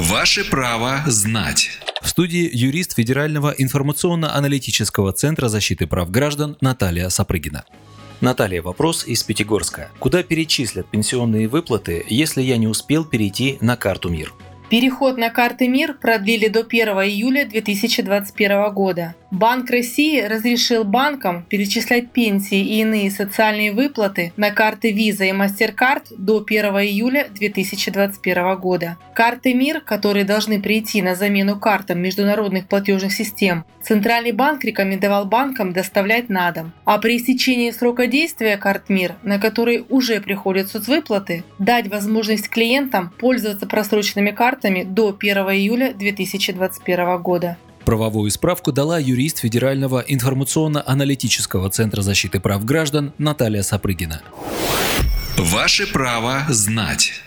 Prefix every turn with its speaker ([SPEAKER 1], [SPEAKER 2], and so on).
[SPEAKER 1] Ваше право знать.
[SPEAKER 2] В студии юрист Федерального информационно-аналитического центра защиты прав граждан Наталья Сапрыгина. Наталья, вопрос из Пятигорска. Куда перечислят пенсионные выплаты, если я не успел перейти на карту МИР?
[SPEAKER 3] Переход на карты МИР продлили до 1 июля 2021 года. Банк России разрешил банкам перечислять пенсии и иные социальные выплаты на карты Visa и MasterCard до 1 июля 2021 года. Карты МИР, которые должны прийти на замену картам международных платежных систем, Центральный банк рекомендовал банкам доставлять на дом. А при истечении срока действия карт МИР, на которые уже приходят соцвыплаты, дать возможность клиентам пользоваться просроченными картами до 1 июля 2021 года.
[SPEAKER 2] Правовую справку дала юрист Федерального информационно-аналитического центра защиты прав граждан Наталья Сапрыгина.
[SPEAKER 1] Ваше право знать.